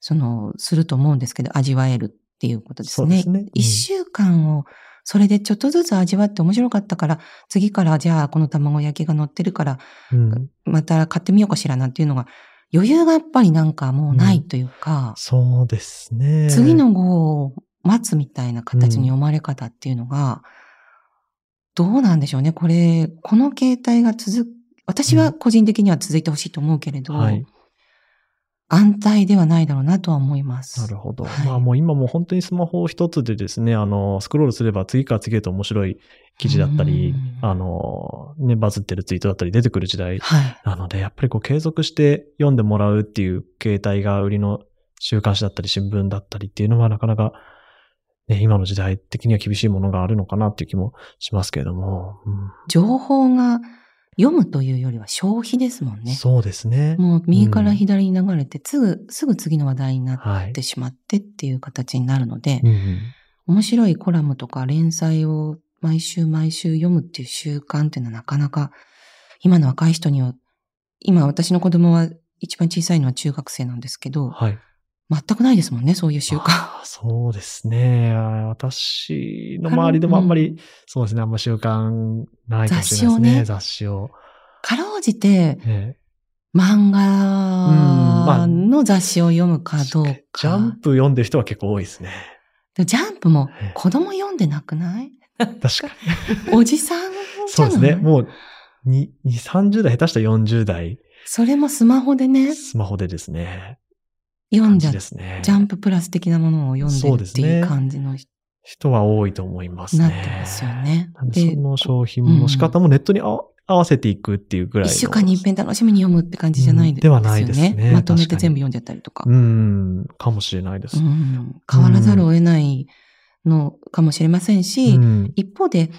C: その、すると思うんですけど、味わえるっていうことですね。
B: そうですねうん
C: 一週間を、それでちょっとずつ味わって面白かったから、次からじゃあこの卵焼きが乗ってるから、
B: うん
C: また買ってみようかしらなんていうのが、余裕がやっぱりなんかもうないというか、
B: そうですね。
C: 次の号を待つみたいな形に読まれ方っていうのが、どうなんでしょうね。これ、この形態が続く、私は個人的には続いてほしいと思うけれど、
B: はい。
C: 安泰ではないだろうなとは思います。
B: なるほど。
C: はい
B: まあもう今もう本当にスマホ一つでですね、あの、スクロールすれば次から次へと面白い記事だったり
C: うん、
B: あの、ね、バズってるツイートだったり出てくる時代
C: はい。
B: なので、やっぱりこう継続して読んでもらうっていう形態が売りの週刊誌だったり新聞だったりっていうのはなかなか、ね、今の時代的には厳しいものがあるのかなっていう気もしますけれども。うん
C: 情報が読むというよりは消費ですもんね。
B: そうですね。
C: もう右から左に流れて、すぐ、すぐ次の話題にな
B: はい
C: ってしまってっていう形になるので、面白いコラムとか連載を毎週毎週読むっていう習慣っていうのはなかなか、今の若い人には、今私の子供は一番小さいのは中学生なんですけど、
B: はい。
C: 全くないですもんね、そういう習慣。
B: そうですね。私の周りでもあんまり、そうですね、あんま習慣ないかもしれないですね。雑誌を。
C: かろうじて
B: え
C: 漫
B: まあ
C: 画の雑誌を読むかどうか。
B: えジャンプ読んでる人は結構多いですね。
C: でジャンプも
B: ええ
C: 子供読んでなくない？
B: 確かに。
C: おじさん
B: そうですね。もう、に、に30代、下手したら40代、
C: それもスマホでね、
B: スマホでですね。
C: 読んじゃ
B: ですね。
C: ジャンププラス的なものを読んでるっていう感じの人
B: 人は多いと思いますね。
C: なってますよね。
B: でその商品の仕方もネットにあ合わせていくっていうぐらいの。
C: 一週間に一遍楽しみに読むって感じじゃないですよね。
B: うんではないですね
C: まとめて全部読んじゃったりとか。
B: うん、かもしれないです。
C: うん変わらざるを得ないのかもしれませんし、
B: うん
C: 一方で、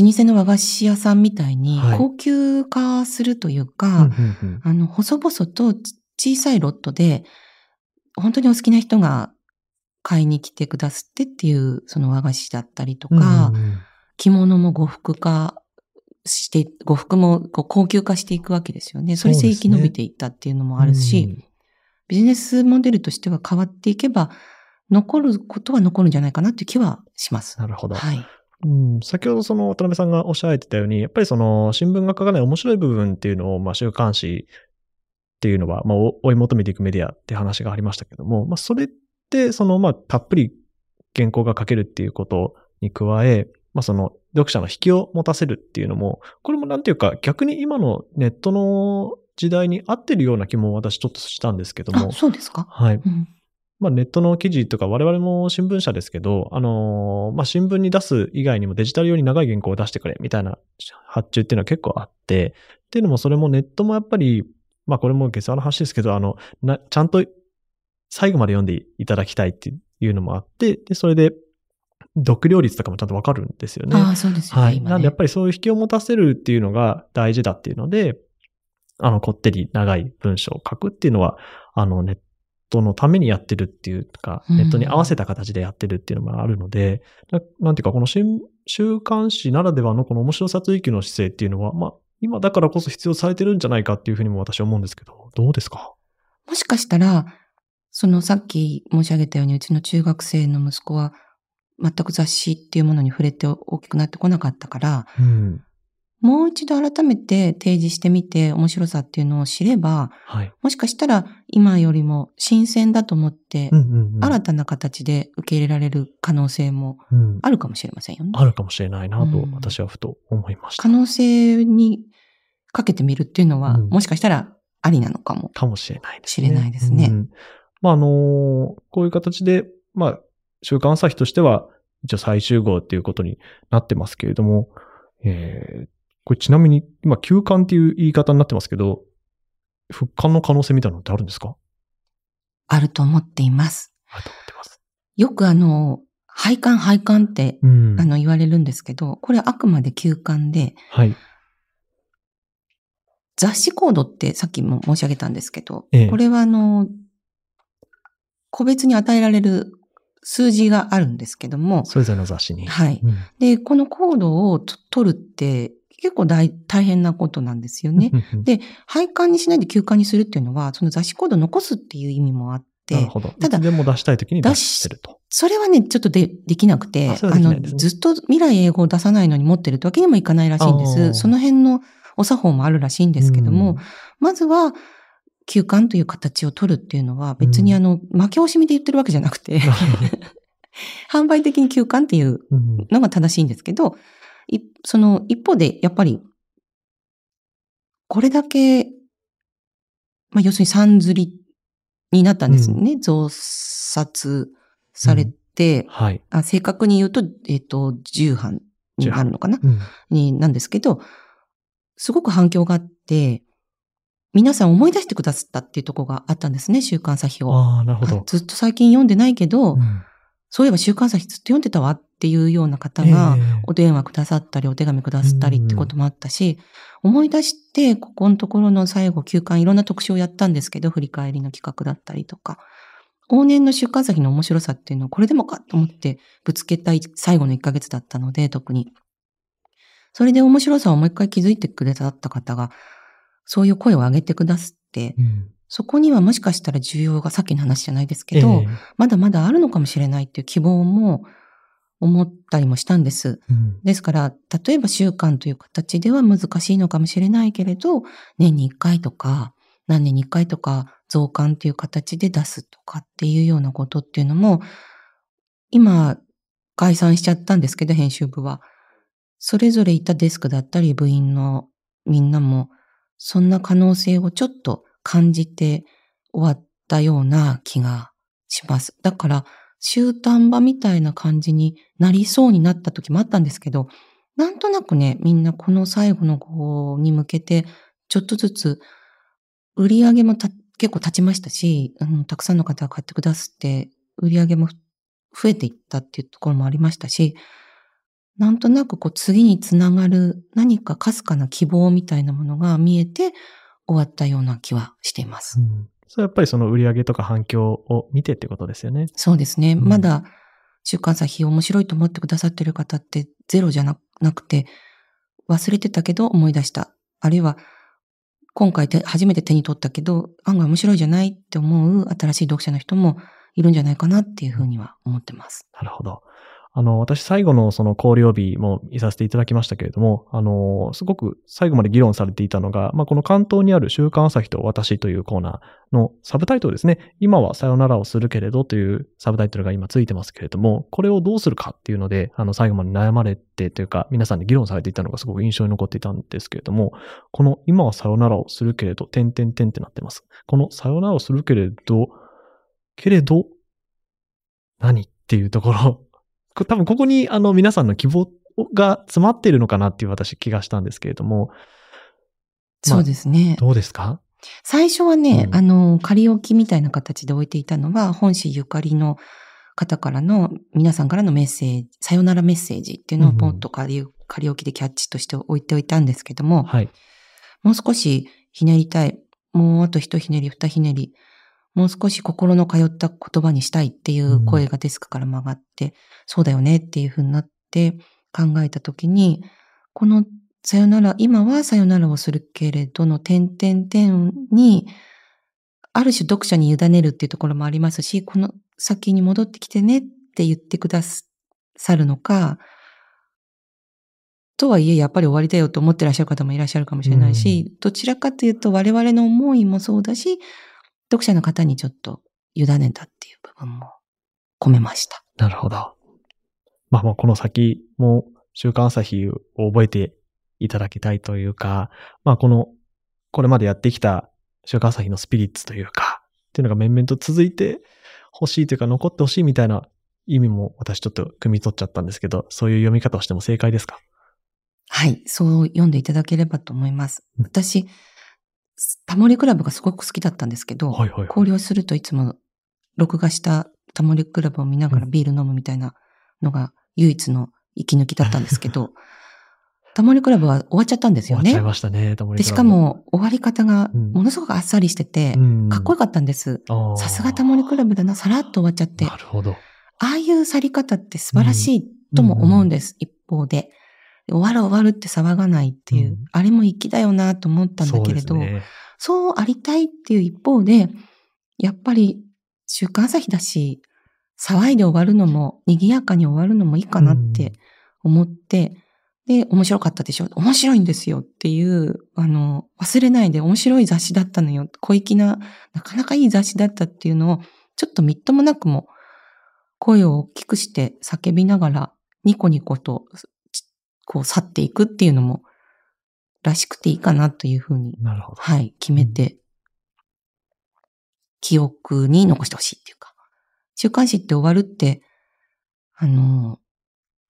C: 老舗の和菓子屋さんみたいに
B: はい
C: 高級化するという
B: うん
C: か、
B: うんうん
C: あの、細々とち小さいロットで、本当にお好きな人が買いに来てくださってっていう、その和菓子だったりとか、
B: うんうん
C: 着物も呉服化して、呉服も高級化していくわけですよね。それで生き延びていったっていうのもあるし、ビジネスモデルとしては変わっていけば、残ることは残るんじゃないかなっていう気はします。
B: なるほど。
C: はい。
B: うん、先ほどその渡辺さんがおっしゃられてたように、やっぱりその新聞が書かない面白い部分っていうのを、まあ週刊誌っていうのは、まあお追い求めていくメディアって話がありましたけども、まあそれってそのまあたっぷり原稿が書けるっていうことに加え、まあその読者の引きを持たせるっていうのも、これもなんていうか逆に今のネットの時代に合ってるような気も私ちょっとしたんですけども
C: あ、、そうですか？
B: はい。
C: うん。
B: まあ、ネットの記事とか我々も新聞社ですけど、あのーまあ、新聞に出す以外にもデジタル用に長い原稿を出してくれみたいな発注っていうのは結構あって、っていうのもそれもネットもやっぱり、まあこれも下世話の話ですけど、あの、な、ちゃんと最後まで読んでいただきたいっていうのもあって、で、それで読料率とかもちゃんとわかるんですよね。
C: ああ、そうですよね。
B: はい。
C: 今ね
B: なんでやっぱりそういう引きを持たせるっていうのが大事だっていうので、あの、こってり長い文章を書くっていうのは、あの、ネットのためにやってるっていうか、
C: うん
B: ネットに合わせた形でやってるっていうのもあるので、ななんていうか、この新週刊誌ならではのこの面白さ追求の姿勢っていうのは、まあ、今だからこそ必要されてるんじゃないかっていうふうにも私は思うんですけど、どうですか？
C: もしかしたら、そのさっき申し上げたように、うちの中学生の息子は全く雑誌っていうものに触れて大きくなってこなかったから、
B: うん。
C: もう一度改めて提示してみて面白さっていうのを知れば、
B: はい。
C: もしかしたら今よりも新鮮だと思って
B: うん、うん、うん。
C: 新たな形で受け入れられる可能性も
B: うん
C: あるかもしれませんよね。
B: あるかもしれないなと
C: うん
B: 私はふと思いました。
C: 可能性にかけてみるっていうのは、
B: うん
C: もしかしたらありなのかも。
B: かもしれないです
C: 知れないですね
B: うんまあ、あのーこういう形で、まあ、週刊朝日としては、一応最終号っていうことになってますけれども、えー、これちなみに、今、休刊っていう言い方になってますけど、復刊の可能性みたいなのってあるんですか？
C: あると思っています。
B: あると思ってます。
C: よくあの、廃刊廃刊って、
B: うん
C: あの言われるんですけど、これあくまで休刊で、
B: はい。
C: 雑誌コードってさっきも申し上げたんですけど、
B: ええ
C: これはあの、個別に与えられる数字があるんですけども、
B: それぞれの雑誌に。
C: はい。
B: うん
C: で、このコードをと取るって結構大大変なことなんですよね。で、廃刊にしないで休刊にするっていうのは、その雑誌コードを残すっていう意味もあって、
B: なるほど。
C: ただ
B: でも出したい時に出してると。
C: それはね、ちょっとでできなくて、
B: あね
C: の、ずっと未来英語を出さないのに持ってるってわけにもいかないらしいんです。その辺のお作法もあるらしいんですけども、まずは、休刊という形を取るっていうのは、別にあの、負け惜しみで言ってるわけじゃなくて、販売的に休刊っていう
B: うん。
C: のが正しいんですけど、いその一方で、やっぱり、これだけ、まあ、要するに三釣りになったんですね。増刷されて、
B: はい。
C: あ正確に言うと、えっ、と、重版になるのかな？
B: うん。
C: になんですけど、すごく反響があって、皆さん思い出してくださったっていうところがあったんですね、週刊朝日を。
B: ああ、なるほど。
C: ずっと最近読んでないけど、
B: うん
C: そういえば週刊朝日ずっと読んでたわっていうような方が、
B: ええ
C: お電話くださったり、お手紙くださったりってこともあったし、思い出して、ここのところの最後、休刊いろんな特集をやったんですけど、振り返りの企画だったりとか、往年の週刊朝日の面白さっていうのをこれでもかと思ってぶつけたい最後の1ヶ月だったので、特に。それで面白さをもう一回気づいてくれた方が、そういう声を上げてくださって、
B: うん
C: そこにはもしかしたら需要がさっきの話じゃないですけど、
B: ええ
C: まだまだあるのかもしれないっていう希望も思ったりもしたんです。
B: うん
C: ですから、例えば習慣という形では難しいのかもしれないけれど、年に1回とか、何年に1回とか、増刊という形で出すとかっていうようなことっていうのも、今、解散しちゃったんですけど、編集部は。それぞれいたデスクだったり、部員のみんなも、そんな可能性をちょっと感じて終わったような気がします。だから、終端場みたいな感じになりそうになった時もあったんですけど、なんとなくね、みんなこの最後の号に向けて、ちょっとずつ、売り上げも結構立ちましたし、うん、たくさんの方が買ってくださって、売り上げも増えていったっていうところもありましたし、なんとなくこう次につながる何かかすかな希望みたいなものが見えて終わったような気はしています。
B: うんそれはやっぱりその売り上げとか反響を見てってことですよね。
C: そうですね。
B: うん
C: まだ、週刊朝日面白いと思ってくださってる方ってゼロじゃななくて、忘れてたけど思い出した。あるいは、今回て初めて手に取ったけど、案外面白いじゃないって思う新しい読者の人もいるんじゃないかなっていうふうには思ってます。
B: なるほど。あの、私最後のその考慮日もいさせていただきましたけれども、あの、すごく最後まで議論されていたのが、まあ、この関東にある週刊朝日と私というコーナーのサブタイトルですね。今はさよならをするけれどというサブタイトルが今ついてますけれども、これをどうするかっていうので、あの、最後まで悩まれてというか、皆さんで議論されていたのがすごく印象に残っていたんですけれども、この今はさよならをするけれど、点々点ってなってます。このさよならをするけれど、けれど、何っていうところ、多分ここにあの皆さんの希望が詰まっているのかなっていう私気がしたんですけれども、まあ
C: そうですね。
B: どうですか？
C: 最初はね、
B: うん
C: あの、仮置きみたいな形で置いていたのは、本市ゆかりの方からの、皆さんからのメッセージ、さよならメッセージっていうのをポンと仮仮置きでキャッチとして置いておいたんですけども、
B: はい。
C: もう少しひねりたい。もうあと一ひねり、二ひねり。もう少し心の通った言葉にしたいっていう声がデスクから曲がって、そうだよねっていうふうになって考えたときに、このさよなら、今はさよならをするけれどの点々点に、ある種読者に委ねるっていうところもありますし、この先に戻ってきてねって言ってくださるのか、とはいえ、やっぱり終わりだよと思ってらっしゃる方もいらっしゃるかもしれないし、どちらかというと我々の思いもそうだし、読者の方にちょっと委ねたっていう部分も込めました。
B: なるほど。まあまあ、この先も週刊朝日を覚えていただきたいというか、まあこの、これまでやってきた週刊朝日のスピリッツというか、っていうのが面々と続いて欲しいというか残ってほしいみたいな意味も私ちょっと汲み取っちゃったんですけど、そういう読み方をしても正解ですか？
C: はい、そう読んでいただければと思います。私、タモリクラブがすごく好きだったんですけど、
B: はいはいはい
C: 交流するといつも録画したタモリクラブを見ながらビール飲むみたいなのが唯一の息抜きだったんですけど、タモリクラブは終わっちゃったんですよね
B: 終わっちゃい。ましたね、タモリ
C: で、
B: クラブ
C: しか、も終わり方が
B: うん
C: ものすごくあっさりしてて、
B: うん
C: かっこよかったんです。さすがタモリクラブだな、さらっと終わっちゃって。
B: なるほど。
C: ああいう去り方って素晴らしいとも思うんです、一方で。終わる終わるって騒がないっていう、
B: うん。
C: あれも粋だよなと思ったんだけれど、
B: ね
C: そうありたいっていう一方で、やっぱり週刊朝日だし、騒いで終わるのも、賑やかに終わるのもいいかなって思って、で、面白かったでしょ？面白いんですよっていう、あの、忘れないで面白い雑誌だったのよ。小粋な、なかなかいい雑誌だったっていうのを、ちょっとみっともなくも、声を大きくして叫びながら、ニコニコと、ちこう去っていくっていうのも、らしくていいかなというふうに
B: なるほど。
C: はい、決めて、記憶に残してほしいっていうか。週刊誌って終わるって、あの、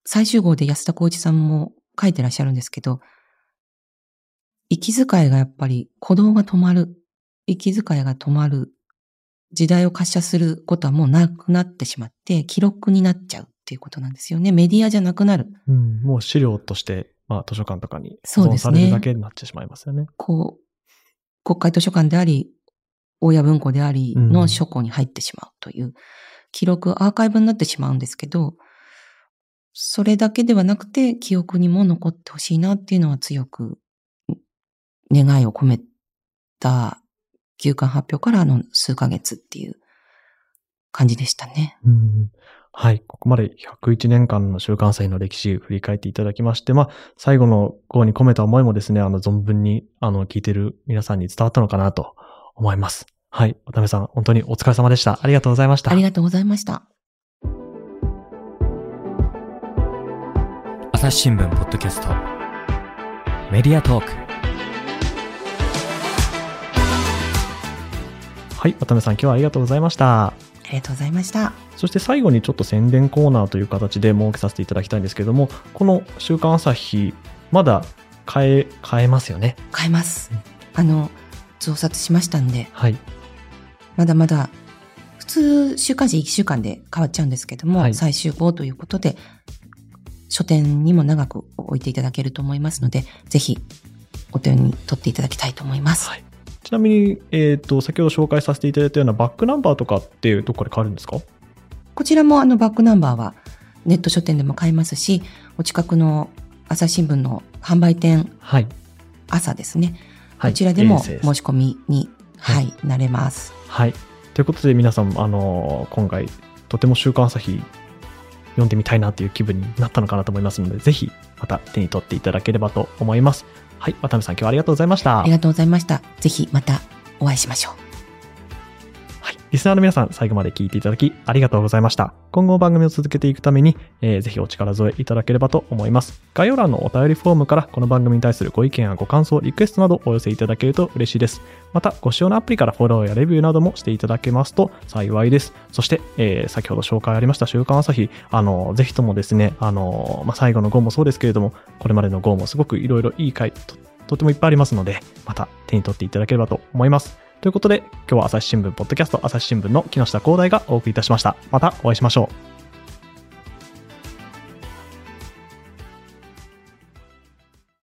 C: 最終号で安田浩一さんも書いてらっしゃるんですけど、息遣いがやっぱり鼓動が止まる、息遣いが止まる、時代を滑車することはもうなくなってしまって、記録になっちゃうっていうことなんですよね。メディアじゃなくなる。
B: うん、もう資料として、まあ図書館とかに保存されるだけになってしまいますよね。
C: こう、国会図書館であり、親文庫であり
B: うん
C: の書庫に入ってしまうという、記録、アーカイブになってしまうんですけど、それだけではなくて、記憶にも残ってほしいなっていうのは強く、願いを込めた、休館発表からの数ヶ月っていう感じでしたね。
B: うんはい。ここまで101年間の週刊朝日の歴史振り返っていただきまして、まあ、最後の号に込めた思いもですね、あの、存分に、あの、聞いてる皆さんに伝わったのかなと思います。はい。渡辺さん、本当にお疲れ様でした。ありがとうございました。
C: ありがとうございました。
A: 朝日新聞ポッドキャストメディアトーク
B: はい。渡辺さん、今日はありがとうございました。
C: ありがとうございました。
B: そして最後にちょっと宣伝コーナーという形で設けさせていただきたいんですけども、この週刊朝日、まだ変え、変えますよね？
C: 変えます。あの、増刷しましたんで、
B: はい。
C: まだまだ、普通、週刊誌1週間で変わっちゃうんですけども、
B: はい
C: 最終号ということで、書店にも長く置いていただけると思いますので、ぜひ、お手に取っていただきたいと思います。
B: はいちなみに、えっ、と、先ほど紹介させていただいたようなバックナンバーとかってどこかで変わるんですか？
C: こちらもあのバックナンバーはネット書店でも買えますし、お近くの朝日新聞の販売店
B: はい。
C: 朝ですね。
B: はい。
C: こちらでも申し込みに、
B: は
C: はいい、なれます。
B: はい。ということで皆さん、あのー今回、とても週刊朝日読んでみたいなという気分になったのかなと思いますので、ぜひまた手に取っていただければと思います。はい。渡辺さん、今日はありがとうございました。
C: ありがとうございました。ぜひまたお会いしましょう。
B: リスナーの皆さん、最後まで聞いていただきありがとうございました。今後番組を続けていくために、えーぜひお力添えいただければと思います。概要欄のお便りフォームから、この番組に対するご意見やご感想、リクエストなどお寄せいただけると嬉しいです。また、ご使用のアプリからフォローやレビューなどもしていただけますと幸いです。そして、えー先ほど紹介ありました週刊朝日、あの、ぜひともですね、あの、まあ、最後の号もそうですけれども、これまでの号もすごくいろいろいい回と、とてもいっぱいありますので、また手に取っていただければと思います。ということで、今日は朝日新聞ポッドキャスト朝日新聞の木下光大がお送りいたしました。またお会いしましょう。